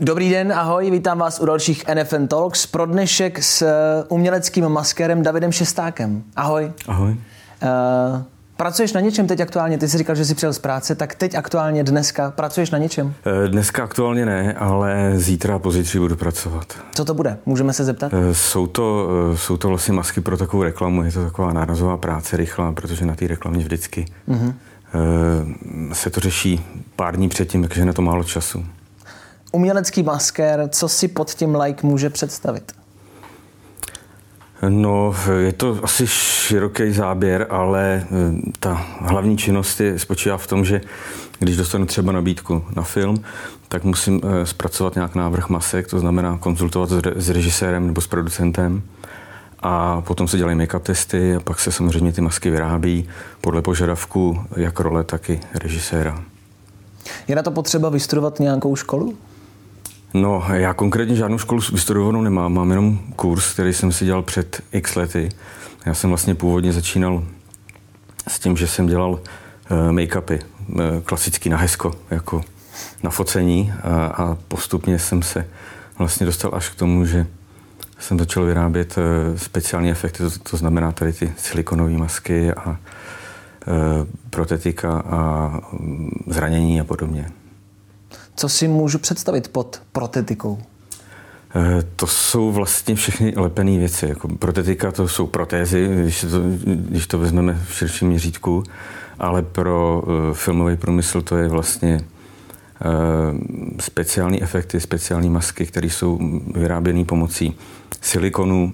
Dobrý den, ahoj, vítám vás u dalších NFN Talks. Pro dnešek s eh, uměleckým maskérem Davidem Šestákem. Ahoj. Ahoj. Uh, pracuješ na něčem teď aktuálně? Ty jsi říkal, že jsi přijel z práce, tak teď aktuálně dneska pracuješ na něčem? Dneska aktuálně ne, ale zítra a pozítří budu pracovat. Co to bude? Můžeme se zeptat? Jsou to, jsou to vlastně masky pro takovou reklamu, je to taková nárazová práce rychlá, protože na té reklamě vždycky uh-huh. se to řeší pár dní předtím, takže na to málo času umělecký maskér, co si pod tím like může představit? No, je to asi široký záběr, ale eh, ta hlavní činnost je, spočívá v tom, že když dostanu třeba nabídku na film, tak musím eh, zpracovat nějak návrh masek, to znamená konzultovat s režisérem nebo s producentem a potom se dělají make-up testy a pak se samozřejmě ty masky vyrábí podle požadavku jak role, tak i režiséra. Je na to potřeba vystudovat nějakou školu? No, já konkrétně žádnou školu vystudovanou nemám, mám jenom kurz, který jsem si dělal před x lety. Já jsem vlastně původně začínal s tím, že jsem dělal uh, make-upy, uh, klasicky na hezko, jako na focení a, a postupně jsem se vlastně dostal až k tomu, že jsem začal vyrábět uh, speciální efekty, to, to znamená tady ty silikonové masky a protetika a um, zranění a podobně. Co si můžu představit pod protetikou? Eh, to jsou vlastně všechny lepené věci. Jako protetika to jsou protézy, když to, když to vezmeme v širším měřítku, ale pro uh, filmový průmysl to je vlastně uh, speciální efekty, speciální masky, které jsou vyráběné pomocí silikonu,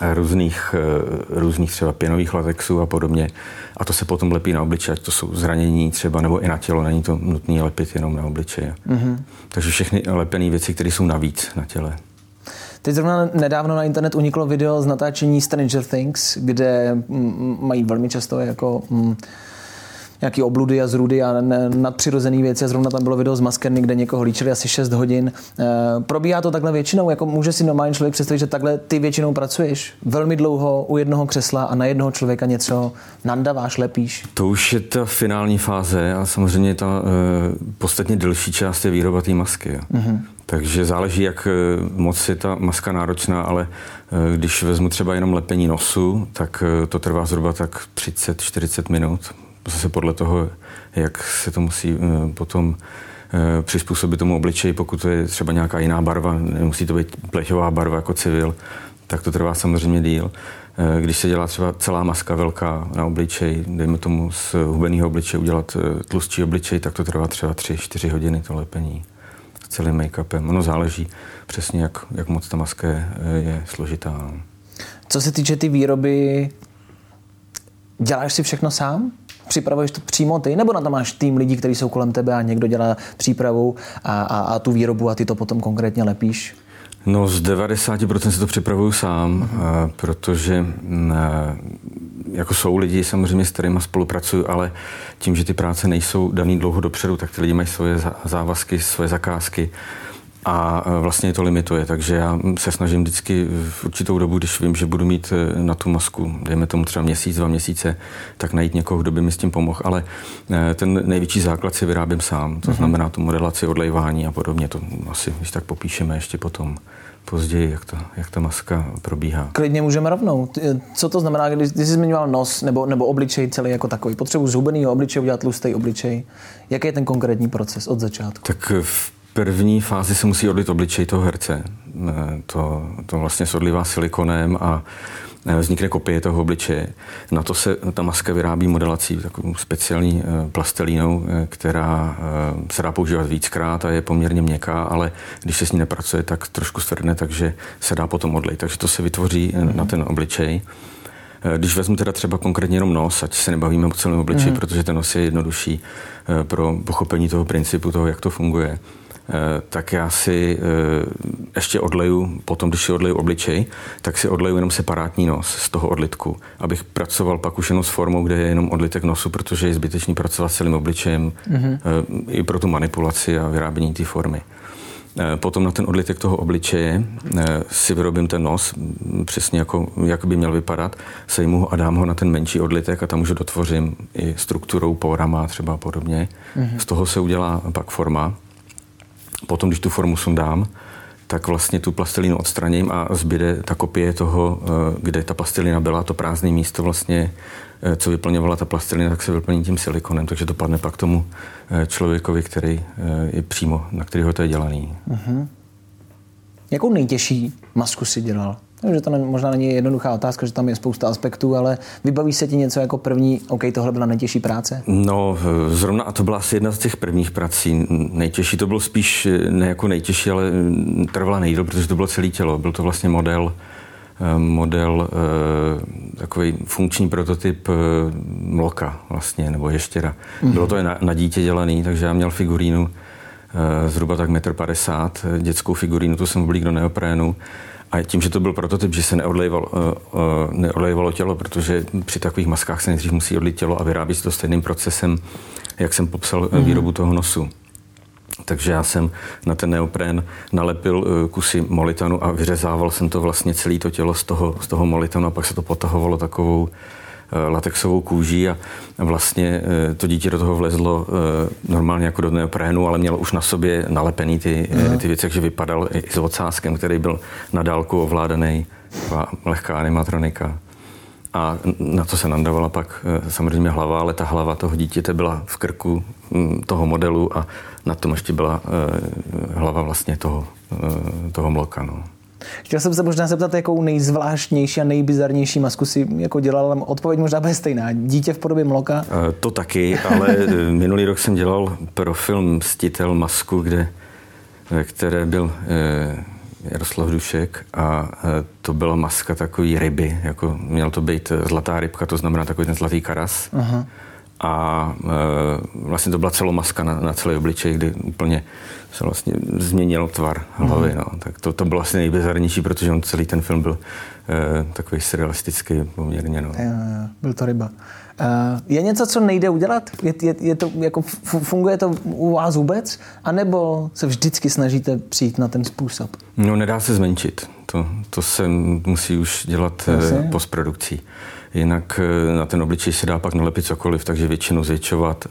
různých, eh, různých třeba pěnových latexů a podobně. A to se potom lepí na obličej, ať to jsou zranění třeba, nebo i na tělo, není to nutné lepit jenom na obličeje. Mm-hmm. Takže všechny lepené věci, které jsou navíc na těle. Teď zrovna nedávno na internet uniklo video z natáčení Stranger Things, kde mají velmi často jako nějaký obludy a zrudy a nadpřirozené věci. A zrovna tam bylo video z maskerny, kde někoho líčili asi 6 hodin. E, probíhá to takhle většinou? Jako může si normální člověk představit, že takhle ty většinou pracuješ velmi dlouho u jednoho křesla a na jednoho člověka něco nandaváš, lepíš? To už je ta finální fáze a samozřejmě ta e, podstatně delší část je výroba té masky. Mm-hmm. Takže záleží, jak e, moc je ta maska náročná, ale když vezmu třeba jenom lepení nosu, tak to trvá zhruba tak 30-40 minut zase podle toho, jak se to musí eh, potom eh, přizpůsobit tomu obličeji, pokud to je třeba nějaká jiná barva, nemusí to být pleťová barva jako civil, tak to trvá samozřejmě díl. Eh, když se dělá třeba celá maska velká na obličej, dejme tomu z hubeného obličeje udělat tlustší obličej, tak to trvá třeba 3-4 hodiny to lepení s celým make-upem. Ono záleží přesně, jak, jak moc ta maska je, je složitá. No. Co se týče ty výroby, děláš si všechno sám? Připravuješ to přímo ty, nebo na to máš tým lidí, kteří jsou kolem tebe a někdo dělá přípravu a, a, a tu výrobu a ty to potom konkrétně lepíš? No z 90% si to připravuju sám, uh-huh. protože mm, jako jsou lidi samozřejmě, s kterými spolupracuju, ale tím, že ty práce nejsou daný dlouho dopředu, tak ty lidi mají svoje závazky, svoje zakázky a e, vlastně to limituje, takže já se snažím vždycky v určitou dobu, když vím, že budu mít e, na tu masku, dejme tomu třeba měsíc, dva měsíce, tak najít někoho, kdo by mi s tím pomohl, ale e, ten největší základ si vyrábím sám, to mhm. znamená tu modelaci, odlejvání a podobně, to asi, když tak popíšeme ještě potom později, jak, to, jak ta maska probíhá. Klidně můžeme rovnou. Co to znamená, když, když jsi zmiňoval nos nebo, nebo obličej celý jako takový? Potřebu zhubeného obličeje udělat tlustý obličej. Jaký je ten konkrétní proces od začátku? Tak v první fázi se musí odlit obličej toho herce. Eh, to, to vlastně se odlivá silikonem a eh, vznikne kopie toho obličeje. Na to se ta maska vyrábí modelací takovou speciální eh, plastelínou, která se dá používat víckrát a je poměrně měkká, ale když se s ní nepracuje, tak trošku stvrdne, takže se dá potom odlit. Takže to se vytvoří mm-hmm. na ten obličej. Když vezmu teda třeba konkrétně jenom nos, ať se nebavíme o celém obličeji, mm-hmm. protože ten nos je jednodušší pro pochopení toho principu, toho, jak to funguje, tak já si eh, ještě odleju, potom když si odleju obličej, tak si odleju jenom separátní nos z toho odlitku, abych pracoval pak už jenom s formou, kde je jenom odlitek nosu, protože je zbytečný pracovat s celým obličejem mm-hmm. i pro tu manipulaci a vyrábění té formy. Potom na ten odlitek toho obličeje si vyrobím ten nos, přesně jako, jak by měl vypadat, sejmu ho a dám ho na ten menší odlitek a tam už dotvořím i strukturou, porama třeba podobně. Mm-hmm. Z toho se udělá pak forma, Potom, když tu formu sundám, tak vlastně tu plastelínu odstraním a zbyde ta kopie toho, eh, kde ta plastelina byla, to prázdné místo vlastně, eh, co vyplňovala ta plastelina, tak se vyplní tím silikonem, takže to padne pak tomu eh, člověkovi, který je přímo, na kterého to je dělaný. Uh-huh. Jakou nejtěžší masku si dělal? Takže to možná není jednoduchá otázka, že tam je spousta aspektů, ale vybaví se ti něco jako první, OK, tohle byla nejtěžší práce? No, zrovna a to byla asi jedna z těch prvních prací. Nejtěžší to bylo spíš ne jako nejtěžší, ale trvala nejdíl, protože to bylo celé tělo. Byl to vlastně model, eh, model eh, takový funkční prototyp eh, mloka vlastně, nebo ještěra. Mm-hmm. Bylo to na, na dítě dělaný, takže já měl figurínu zhruba tak 1,50 m, dětskou figurínu, tu jsem oblík do neoprénu a tím, že to byl prototyp, že se neodlejvalo, uh, uh, neodlejvalo tělo, protože při takových maskách se nejdřív musí odlít tělo a vyrábí se to stejným procesem, jak jsem popsal mm-hmm. výrobu toho nosu. Takže já jsem na ten neoprén nalepil kusy molitanu a vyřezával jsem to vlastně celé to tělo z toho, z toho molitanu a pak se to potahovalo takovou Eh, latexovou kůží a vlastně eh, to dítě do toho vlezlo eh, normálně jako do neoprénu, ale mělo už na sobě nalepený ty, ty věci, takže vypadal i s ocáskem, který byl na dálku ovládaný, lehká animatronika. A na to se nandavala pak samozřejmě hlava, ale ta hlava toho dítěte byla v krku hm, toho modelu a na tom ještě byla hlava vlastně toho, toho mloka. No. Chtěl jsem se možná zeptat, jakou nejzvláštnější a nejbizarnější masku si jako dělal, ale odpověď možná bude stejná. Dítě v podobě mloka? Eh, to taky, ale eh, minulý rok jsem dělal pro film Mstitel masku, kde, které byl eh, Jaroslav Dušek a to byla maska takový ryby, jako měl to být zlatá rybka, to znamená takový ten zlatý karas. Aha a e, vlastně to byla celomaska na, na celý obličej, kdy úplně se vlastně změnil tvar hlavy. Mm. No. Tak to, to bylo asi nejbizarnější, protože on celý ten film byl e, takový surrealistický poměrně. No. Jo, jo, byl to ryba. Uh, je něco, co nejde udělat? Je, je, je to, jako, funguje to u vás vůbec? A nebo se vždycky snažíte přijít na ten způsob? No, nedá se zmenšit. To, to se musí už dělat uh, postprodukcí. Jinak eh, na ten obličej se dá pak nalepit cokoliv, takže většinu zvětšovat,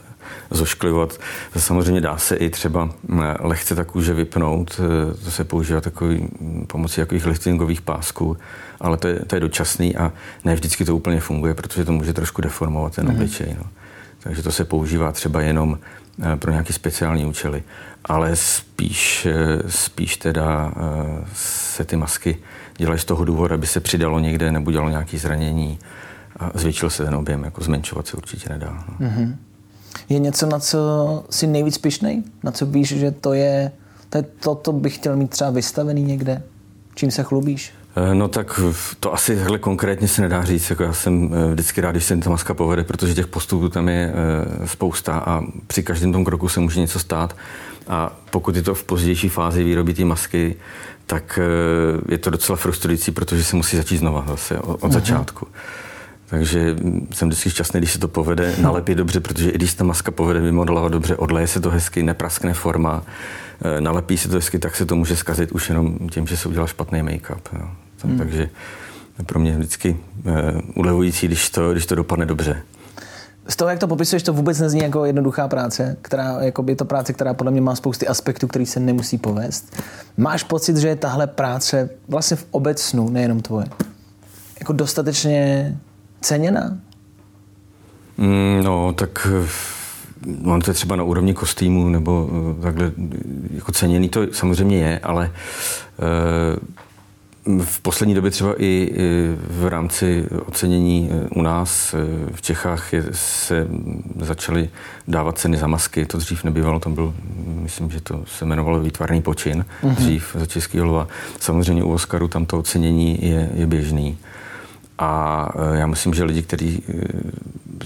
zošklivovat. Samozřejmě dá se i třeba eh, lehce ta kůže vypnout, eh, to se používá takový hm, pomocí takových liftingových pásků, ale to je, to je dočasný a ne vždycky to úplně funguje, protože to může trošku deformovat ten mm. obličej. No. Takže to se používá třeba jenom pro nějaké speciální účely. Ale spíš, spíš teda se ty masky dělají z toho důvodu, aby se přidalo někde nebo dělalo nějaké zranění a zvětšil se ten objem, jako zmenšovat se určitě nedá. No. Mm-hmm. Je něco, na co jsi nejvíc pišnej? Na co víš, že to je, to je to, to bych chtěl mít třeba vystavený někde? Čím se chlubíš? Eh, no tak to asi takhle konkrétně se nedá říct. Jako já jsem eh, vždycky rád, když se ta maska povede, protože těch postupů tam je eh, spousta a při každém tom kroku se může něco stát. A pokud je to v pozdější fázi výroby té masky, tak je to docela frustrující, protože se musí začít znova zase od, od začátku. Takže jsem vždycky šťastný, když se to povede nalepit dobře, protože i když ta maska povede vymodelovat dobře, odleje se to hezky, nepraskne forma, eh, nalepí se to hezky, tak se to může zkazit už jenom tím, že se udělal špatný make-up. Jo. Hmm. Takže pro mě vždycky uh, ulevující, když to, když to dopadne dobře. Z toho, jak to popisuješ, to vůbec nezní jako jednoduchá práce, která jako je to práce, která podle mě má spousty aspektů, který se nemusí povést. Máš pocit, že je tahle práce vlastně v obecnu, nejenom tvoje, jako dostatečně ceněná? Mm, no, tak on to je třeba na úrovni kostýmu nebo eh, takhle jako ceněný to samozřejmě je, ale eh, v poslední době třeba i v rámci ocenění eh, u nás v Čechách je, se začaly dávat ceny za masky. To dřív nebývalo, tam byl, myslím, že to se jmenovalo výtvarný počin, mm-hmm. dřív za Český lva. Samozřejmě u Oscaru tam to ocenění je, je běžný. A e, já myslím, že lidi, kteří e,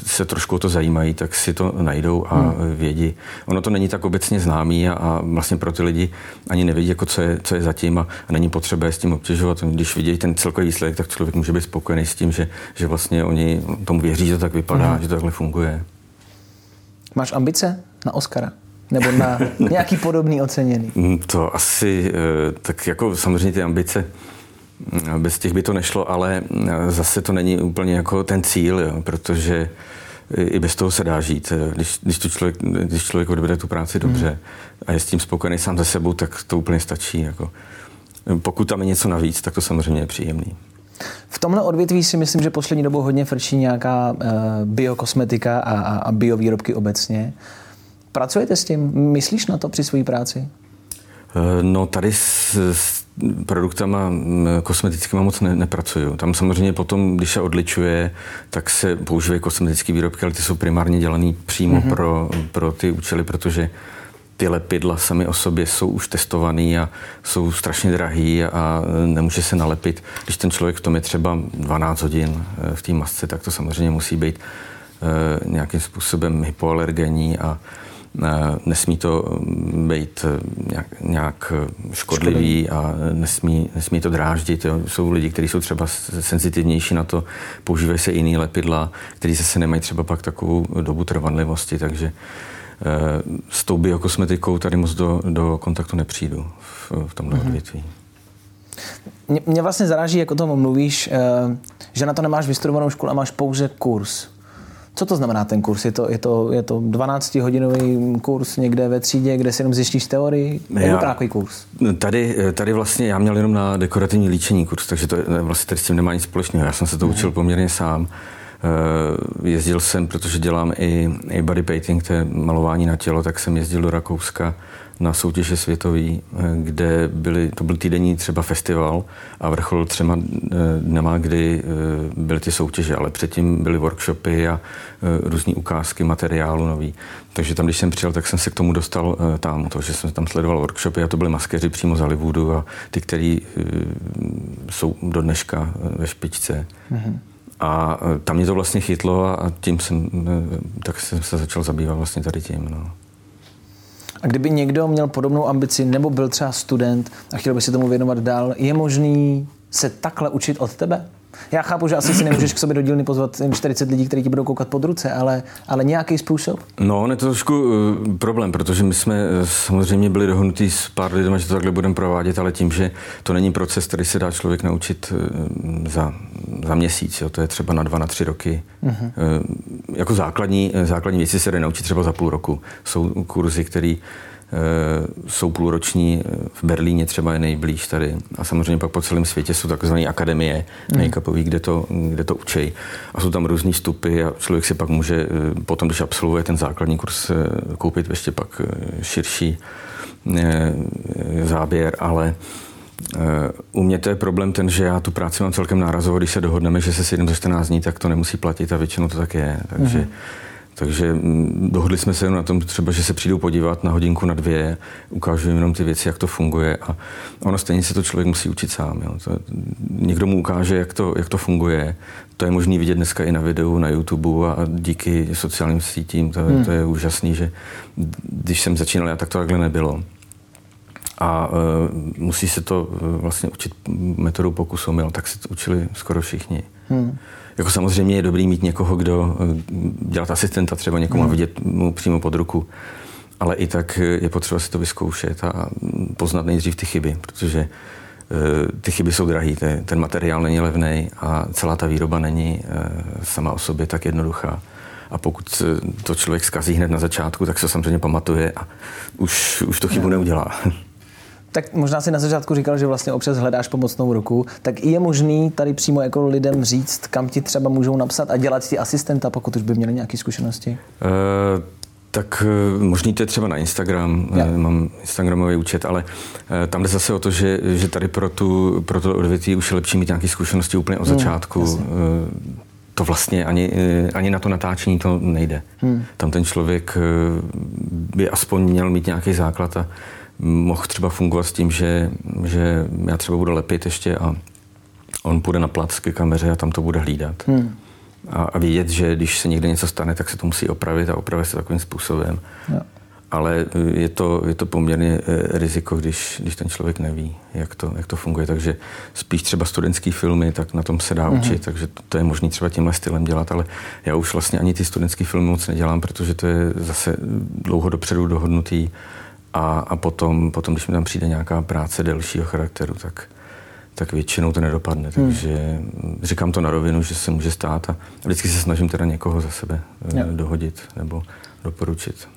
se trošku o to zajímají, tak si to najdou a hmm. vědí. Ono to není tak obecně známý a, a vlastně pro ty lidi ani nevědí, jako co, je, co je zatím a, a není potřeba je s tím obtěžovat. Když vidějí ten celkový výsledek, tak člověk může být spokojený s tím, že, že vlastně oni tomu věří, že to tak vypadá, hmm. že to takhle funguje. Máš ambice na Oscara? Nebo na nějaký podobný oceněný? Mm, to asi, tak jako samozřejmě ty ambice bez těch by to nešlo, ale zase to není úplně jako ten cíl, jo, protože i bez toho se dá žít. Když, když, to člověk, když člověk odvede tu práci dobře hmm. a je s tím spokojený sám ze sebou, tak to úplně stačí. Jako. Pokud tam je něco navíc, tak to samozřejmě je příjemný. V tomhle odvětví si myslím, že poslední dobou hodně frčí nějaká uh, biokosmetika a, a, a biovýrobky obecně. Pracujete s tím? Myslíš na to při své práci? No tady s, s produktama kosmetickými moc ne, nepracuju. Tam samozřejmě potom, když se odličuje, tak se používají kosmetické výrobky, ale ty jsou primárně dělané přímo mm-hmm. pro, pro ty účely, protože ty lepidla sami o sobě jsou už testovaný a jsou strašně drahý a nemůže se nalepit. Když ten člověk v tom je třeba 12 hodin eh, v té masce, tak to samozřejmě musí být eh, nějakým způsobem hypoalergenní a nesmí to být eh, nějak, nějak škodlivý a nesmí, nesmí to dráždit. Jo. Jsou lidi, kteří jsou třeba senzitivnější na to, používají se jiný lepidla, kteří zase nemají třeba pak takovou dobu trvanlivosti, takže eh, s tou biokosmetikou tady moc do, do kontaktu nepřijdu v, v tomhle mm-hmm. odvětví. Mě, mě vlastně zaráží, jak o tom mluvíš, že na to nemáš vystudovanou školu a máš pouze kurz. Co to znamená ten kurz? Je to, je to, je to 12-hodinový kurz někde ve třídě, kde si jenom zjistíš teorii? Nebo takový kurz? Tady, tady vlastně já měl jenom na dekorativní líčení kurz, takže to vlastně tady s tím nemá nic společného. Já jsem se to učil poměrně sám. Eh, jezdil jsem, protože dělám i, i body painting, to je malování na tělo, tak jsem jezdil do Rakouska na soutěže světový, eh, kde byly, to byl týdenní třeba festival a vrchol třema eh, dnema, kdy byly ty soutěže, ale předtím byly workshopy a různé ukázky materiálu nový. Takže tam, když jsem přijel, tak jsem se k tomu dostal tam, to, že jsem tam sledoval workshopy a to byly maskeři přímo z Hollywoodu a ty, kteří jsou do dneška ve špičce. Mm-hmm. A e, tam mě to vlastně chytlo a tím jsem, e, tak jsem se začal zabývat vlastně tady tím. No. A kdyby někdo měl podobnou ambici nebo byl třeba student a chtěl by si tomu věnovat dál, je možný se takhle učit od tebe? Já chápu, že asi si nemůžeš k sobě do dílny pozvat 40 lidí, kteří ti budou koukat pod ruce, ale, ale nějaký způsob? No, je to trošku uh, problém, protože my jsme uh, samozřejmě byli dohodnutí s pár lidmi, že to takhle budeme provádět, ale tím, že to není proces, který se dá člověk naučit uh, za, za měsíc, jo, to je třeba na dva, na tři roky. Uh-huh. Uh, jako základní, základní věci se dá naučit třeba za půl roku. Jsou kurzy, které jsou půlroční, eh, v Berlíně třeba je nejblíž tady a samozřejmě pak po celém světě jsou takzvané akademie mm. make-upové, kde to, kde to učí. A jsou tam různé stupy a člověk si pak může eh, potom, když absolvuje ten základní kurz, koupit ještě pak širší záběr, ale u mě to je problém ten, že já tu práci mám celkem nárazovou, když se dohodneme, že se sjedím za 14 dní, tak to nemusí platit a většinou to tak je. Takže mm. Takže mm, dohodli jsme se na tom třeba, že se přijdou podívat na hodinku, na dvě, ukážu jim jenom ty věci, jak to funguje a ono stejně se to člověk musí učit sám. Jo. To, někdo mu ukáže, jak to, jak to funguje. To je možné vidět dneska i na videu, na YouTube a díky sociálním sítím. To, hmm. to je úžasný, že když jsem začínal, já tak to takhle nebylo. A uh, musí se to uh, vlastně učit metodou pokusu tak se to učili skoro všichni. Hmm. Jako samozřejmě je dobrý mít někoho, kdo eh, dělat asistenta třeba někomu hmm. a vidět mu přímo pod ruku. Ale i tak je potřeba si to vyzkoušet a poznat nejdřív ty chyby, protože eh, ty chyby jsou drahé, ten materiál není levný a celá ta výroba není eh, sama o sobě tak jednoduchá. A pokud to člověk zkazí hned na začátku, tak se samozřejmě pamatuje a už, už to chybu neudělá. Tak možná si na začátku říkal, že vlastně občas hledáš pomocnou ruku, tak je možný tady přímo jako lidem říct, kam ti třeba můžou napsat a dělat ti asistenta, pokud už by měli nějaké zkušenosti? Uh... Tak eh, možný to je třeba na Instagram, ja. mám Instagramový účet, ale tam jde zase o to, že, že tady pro, tu, pro to odvětví už je lepší mít nějaké zkušenosti úplně od hmm, začátku. Hmm, to vlastně ani, ani na to natáčení to nejde. Hmm. Tam ten člověk by aspoň měl mít nějaký základ a mohl třeba fungovat s tím, že, že já třeba budu lepit ještě a on půjde na plac ke kameře a tam to bude hlídat. Hmm. A, a vědět, že když se někde něco stane, tak se to musí opravit a opravit se takovým způsobem. Jo. Ale je to, je to poměrně eh, riziko, když, když ten člověk neví, jak to, jak to funguje. Takže spíš třeba studentský filmy, tak na tom se dá mm-hmm. učit. Takže to, to je možné třeba tímhle stylem dělat, ale já už vlastně ani ty studentský filmy moc nedělám, protože to je zase dlouho dopředu dohodnutý a, a potom, potom, když mi tam přijde nějaká práce delšího charakteru, tak, tak většinou to nedopadne. Hmm. Takže říkám to na rovinu, že se může stát a vždycky se snažím teda někoho za sebe jo. dohodit nebo doporučit.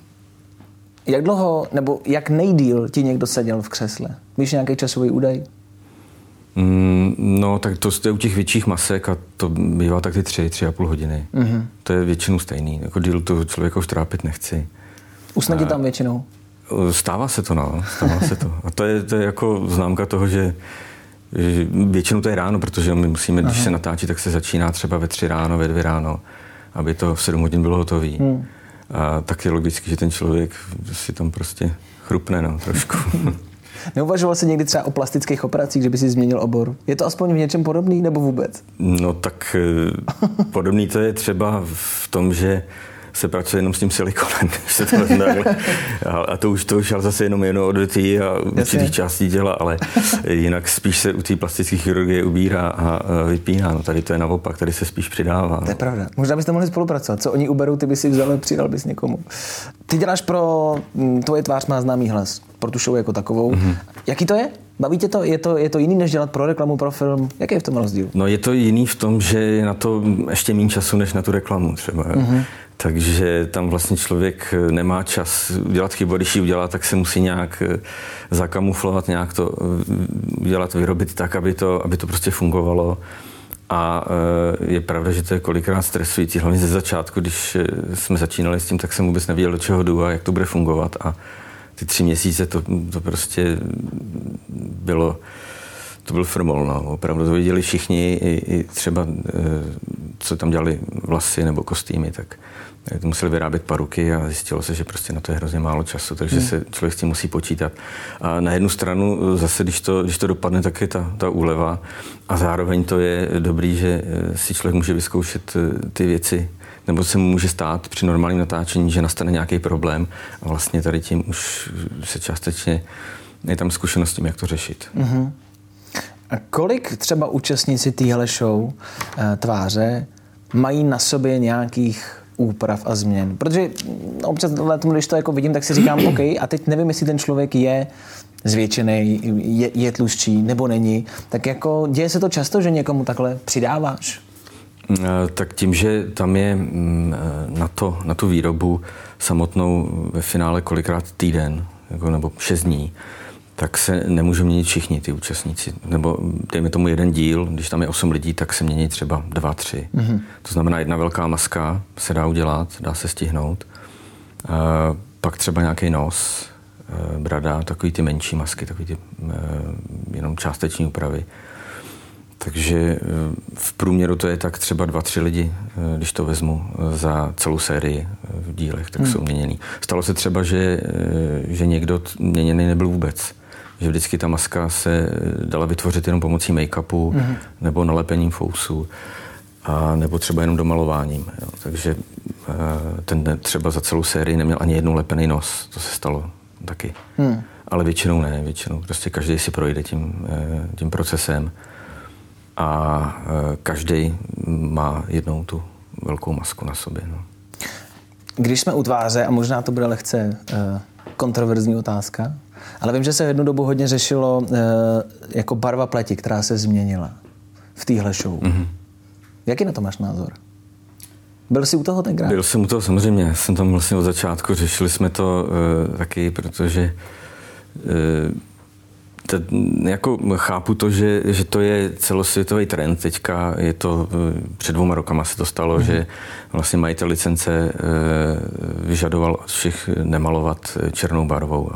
Jak dlouho, nebo jak nejdíl ti někdo seděl v křesle? Víš nějaký časový údaj? Mm, no, tak to jste u těch větších masek a to bývá tak ty tři, tři a půl hodiny. Mm-hmm. To je většinou stejný. Jako díl to člověka už trápit nechci. Usne ti tam většinou? Stává se to, no. Stává se to. A to je, to je jako známka toho, že, většinou to je ráno, protože my musíme, Aha. když se natáčí, tak se začíná třeba ve tři ráno, ve dvě ráno, aby to v sedm hodin bylo hotové. Hmm. A tak je logicky, že ten člověk si tam prostě chrupne no, trošku. Neuvažoval jsi někdy třeba o plastických operacích, že by si změnil obor? Je to aspoň v něčem podobný nebo vůbec? No tak eh, podobný to je třeba v tom, že se pracuje jenom s tím silikonem. se to a to už, to už ale zase jenom jedno odvětví a určitých částí děla, ale jinak spíš se u té plastické chirurgie ubírá a vypíná. No tady to je naopak, tady se spíš přidává. To je pravda. Možná byste mohli spolupracovat. Co oni uberou, ty by si vzal a přidal bys někomu. Ty děláš pro hm, tvoje tvář má známý hlas, pro tu show jako takovou. Mm-hmm. Jaký to je? Baví tě to? Je, to? je to jiný, než dělat pro reklamu, pro film? Jaký je v tom rozdíl? No je to jiný v tom, že je na to ještě méně času, než na tu reklamu třeba. Mm-hmm. Takže tam vlastně člověk nemá čas udělat chybu, když ji udělá, tak se musí nějak eh, zakamuflovat, nějak to eh, udělat, vyrobit tak, aby to, aby to prostě fungovalo. A eh, je pravda, že to je kolikrát stresující, hlavně ze začátku, když jsme začínali s tím, tak jsem vůbec nevěděl, do čeho jdu a jak to bude fungovat. A ty tři měsíce to, to prostě bylo, to byl frmol, no. Opravdu to viděli všichni, i, i třeba, co tam dělali vlasy nebo kostýmy, tak museli vyrábět paruky a zjistilo se, že prostě na to je hrozně málo času, takže hmm. se člověk s tím musí počítat. A na jednu stranu zase, když to, když to dopadne, tak je ta, ta úleva a zároveň to je dobrý, že si člověk může vyzkoušet ty věci, nebo se mu může stát při normálním natáčení, že nastane nějaký problém a vlastně tady tím už se částečně je tam zkušenost s tím, jak to řešit. Mm-hmm. A kolik třeba účastníci téhle show e, tváře mají na sobě nějakých úprav a změn. Protože občas, když to jako vidím, tak si říkám, OK, a teď nevím, jestli ten člověk je zvětšený, je, je tlustší nebo není. Tak jako děje se to často, že někomu takhle přidáváš? Eh, tak tím, že tam je mm, eh, na, to, na tu výrobu samotnou ve finále kolikrát týden jako, nebo šest dní, tak se nemůžou měnit všichni ty účastníci. Nebo dejme tomu jeden díl, když tam je osm lidí, tak se mění třeba dva, tři. Mm-hmm. To znamená, jedna velká maska se dá udělat, dá se stihnout. E, pak třeba nějaký nos, e, brada, takový ty menší masky, takový ty e, jenom částeční úpravy. Takže v průměru to je tak třeba dva, tři lidi, když to vezmu za celou sérii v dílech, tak hmm. jsou měněný. Stalo se třeba, že, že někdo měněný nebyl vůbec že vždycky ta maska se dala vytvořit jenom pomocí make-upu mm-hmm. nebo nalepením fousu a nebo třeba jenom domalováním. Jo. Takže eh, ten třeba za celou sérii neměl ani jednou lepený nos. To se stalo taky. Mm. Ale většinou ne, většinou. Prostě každý si projde tím, eh, tím procesem a eh, každý má jednou tu velkou masku na sobě. No. Když jsme u tváře, a možná to bude lehce kontroverzní otázka, ale vím, že se jednu dobu hodně řešilo uh, jako barva pleti, která se změnila v téhle show. Mm-hmm. Jaký na to máš názor? Byl jsi u toho tenkrát? Byl jsem u toho samozřejmě. Jsem tam vlastně od začátku. Řešili jsme to uh, taky, protože uh, te, jako chápu to, že, že to je celosvětový trend. Teďka je to, před dvouma rokama se to stalo, mm-hmm. že vlastně majitel licence vyžadoval od všech nemalovat černou barvou.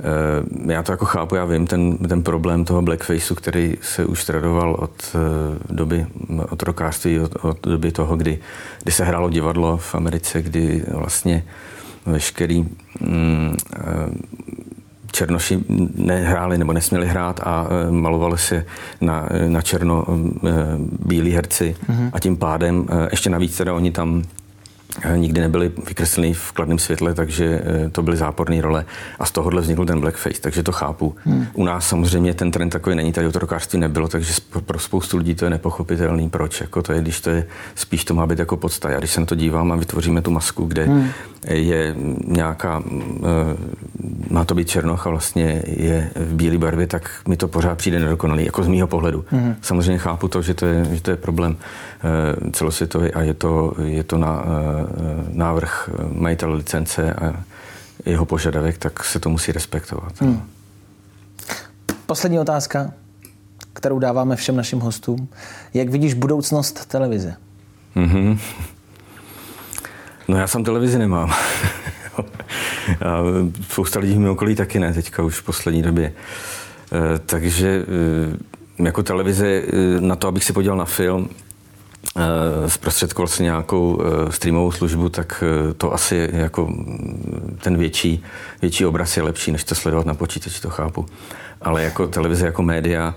Eh, já to jako chápu, já vím ten, ten problém toho blackfaceu, který se už tradoval od eh, doby otrokářství, od, od doby toho, kdy, kdy se hrálo divadlo v Americe, kdy vlastně veškerý mm, eh, černoši nehráli nebo nesměli hrát a malovali se na, na černo bílí herci mm-hmm. a tím pádem ještě navíc teda oni tam nikdy nebyly vykreslený v kladném světle, takže eh, to byly záporné role a z tohohle vznikl ten blackface, takže to chápu. Hmm. U nás samozřejmě ten trend takový není, tady otrokářství nebylo, takže pro spoustu lidí to je nepochopitelný, proč. Jako to je, když to je spíš to má být jako podsta. Já když se na to dívám a vytvoříme tu masku, kde hmm. je nějaká, eh, má to být černoch a vlastně je v bílé barvě, tak mi to pořád přijde nedokonalý, jako z mýho pohledu. Hmm. Samozřejmě chápu to, že to je, že to je problém eh, celosvětový a je to, je to na návrh majitele licence a jeho požadavek, tak se to musí respektovat. Hmm. Poslední otázka, kterou dáváme všem našim hostům. Jak vidíš budoucnost televize? Mm-hmm. No já jsem televizi nemám. a spousta lidí v mém okolí taky ne, teďka už v poslední době. E, takže e, jako televize, e, na to, abych si podíval na film, Eh, zprostředkoval si nějakou eh, streamovou službu, tak eh, to asi jako mm, ten větší, větší obraz je lepší, než to sledovat na počítači, to chápu. Ale jako televize, jako média,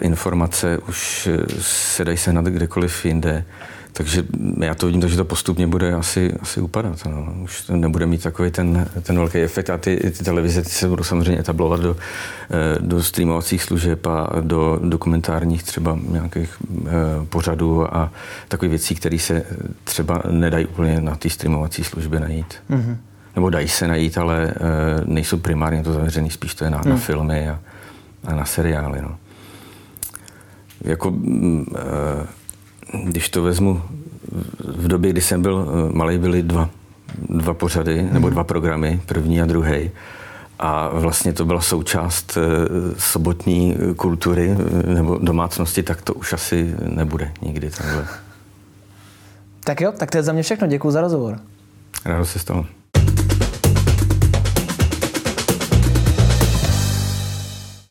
informace už se dají sehnat kdekoliv jinde. Takže já to vidím, takže to postupně bude asi, asi upadat. No. Už to nebude mít takový ten, ten velký efekt a ty, ty televize ty se budou samozřejmě etablovat do, eh, do streamovacích služeb a do dokumentárních třeba nějakých eh, pořadů a takových věcí, které se třeba nedají úplně na té streamovací službě najít. Mm-hmm. Nebo dají se najít, ale eh, nejsou primárně to zaměřený, spíš to je na, mm. na filmy a, a na seriály. No. Jako, mm, když to vezmu, v době, kdy jsem byl eh, malý, byly dva, dva pořady mm-hmm. nebo mhm. dva programy, první a druhý. A vlastně to byla součást eh, sobotní kultury eh, nebo domácnosti, tak to už asi nebude nikdy takhle. Tak jo, tak to je za mě všechno. Děkuji za rozhovor. Rádo se stalo.